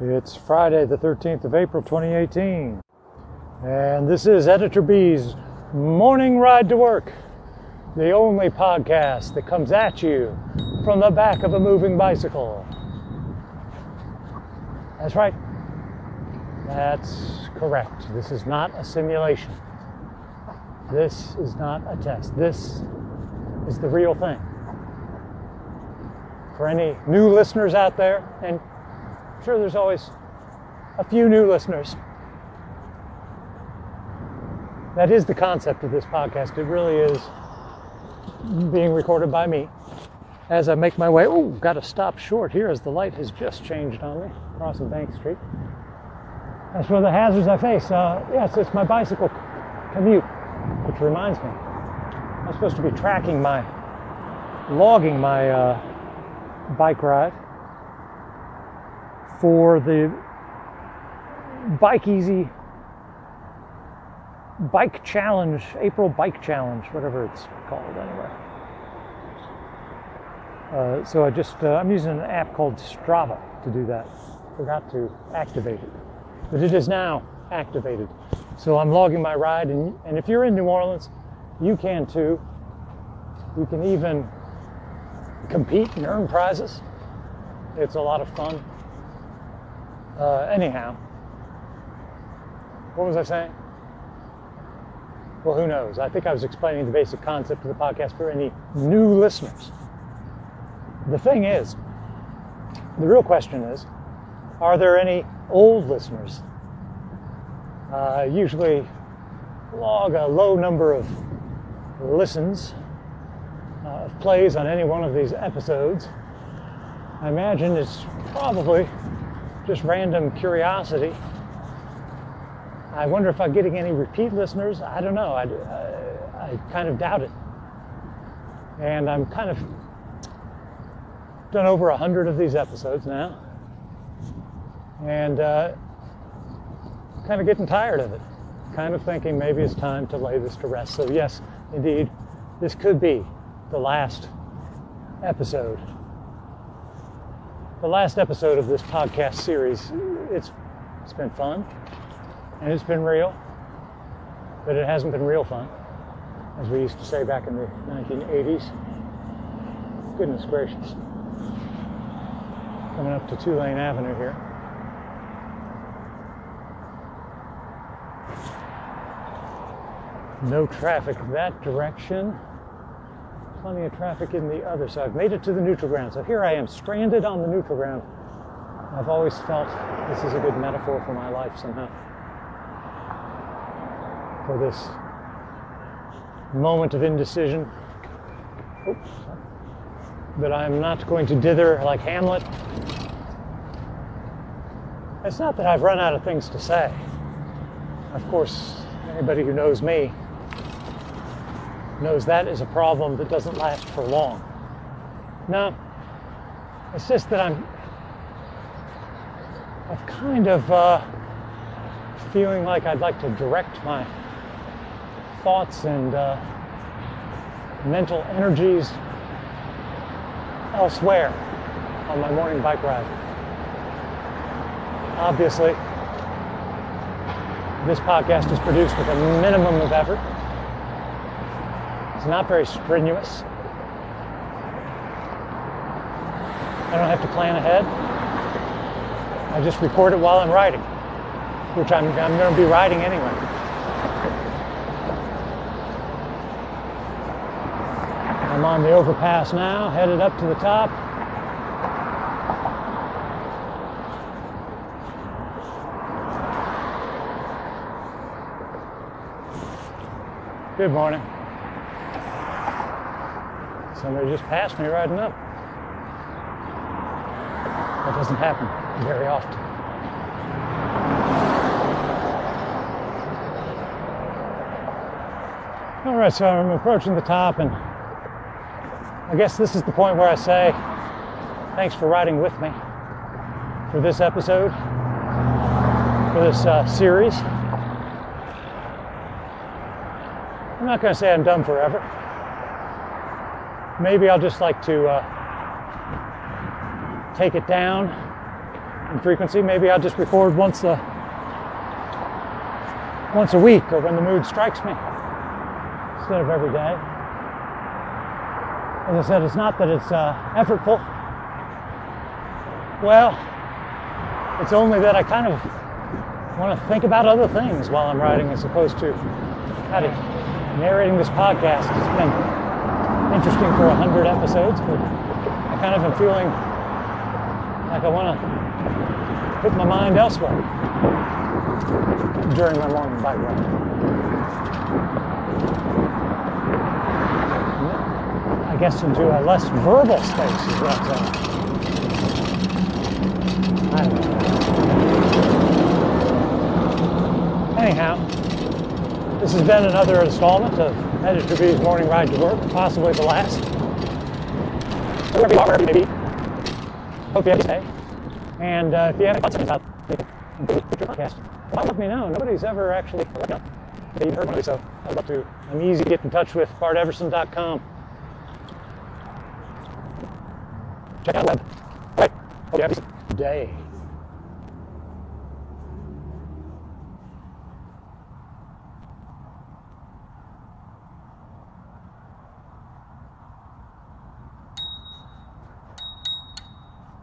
It's Friday, the 13th of April, 2018. And this is Editor B's Morning Ride to Work, the only podcast that comes at you from the back of a moving bicycle. That's right. That's correct. This is not a simulation. This is not a test. This is the real thing. For any new listeners out there, and Sure there's always a few new listeners. That is the concept of this podcast. It really is being recorded by me as I make my way. Oh, got to stop short here as the light has just changed on me crossing Bank Street. That's one of the hazards I face, uh, yes, it's my bicycle commute, which reminds me, I'm supposed to be tracking my, logging my uh, bike ride for the Bike Easy Bike Challenge, April Bike Challenge, whatever it's called anyway. Uh, so I just, uh, I'm using an app called Strava to do that. Forgot to activate it, but it is now activated. So I'm logging my ride, and, and if you're in New Orleans, you can too. You can even compete and earn prizes. It's a lot of fun. Uh, anyhow, what was I saying? Well, who knows? I think I was explaining the basic concept of the podcast for any new listeners. The thing is, the real question is are there any old listeners? Uh, usually log a low number of listens, uh, of plays on any one of these episodes. I imagine it's probably just random curiosity. I wonder if I'm getting any repeat listeners. I don't know. I, I, I kind of doubt it. And I'm kind of done over a hundred of these episodes now, and uh, kind of getting tired of it. Kind of thinking maybe it's time to lay this to rest. So yes, indeed, this could be the last episode the last episode of this podcast series. It's it's been fun and it's been real, but it hasn't been real fun, as we used to say back in the 1980s. Goodness gracious. Coming up to Tulane Avenue here. No traffic that direction plenty of traffic in the other So I've made it to the neutral ground. So here I am, stranded on the neutral ground. I've always felt this is a good metaphor for my life somehow. For this moment of indecision. Oops. But I'm not going to dither like Hamlet. It's not that I've run out of things to say. Of course, anybody who knows me knows that is a problem that doesn't last for long. No, it's just that I'm, I'm kind of uh, feeling like I'd like to direct my thoughts and uh, mental energies elsewhere on my morning bike ride. Obviously, this podcast is produced with a minimum of effort. It's not very strenuous. I don't have to plan ahead. I just record it while I'm riding, which I'm, I'm going to be riding anyway. I'm on the overpass now, headed up to the top. Good morning. Somebody just passed me riding up. That doesn't happen very often. All right, so I'm approaching the top, and I guess this is the point where I say, thanks for riding with me for this episode, for this uh, series. I'm not going to say I'm done forever maybe I'll just like to uh, take it down in frequency. Maybe I'll just record once a once a week or when the mood strikes me instead of every day. As I said, it's not that it's uh, effortful. Well, it's only that I kind of want to think about other things while I'm writing as opposed to kind of narrating this podcast. It's been interesting for 100 episodes, but I kind of am feeling like I want to put my mind elsewhere during my long bike ride. I guess into a less verbal space is what I'm saying. I don't know. Anyhow, this has been another installment of Editor B's Morning Ride to Work, possibly the last. Wherever you are. Hope you have a day. And uh, if you have any thoughts about the podcast, let me know. Nobody's ever actually let me know. You've heard one so I'd love to. I'm easy to get in touch with, barteverson.com. Check out the web. All right. Hope you have a day.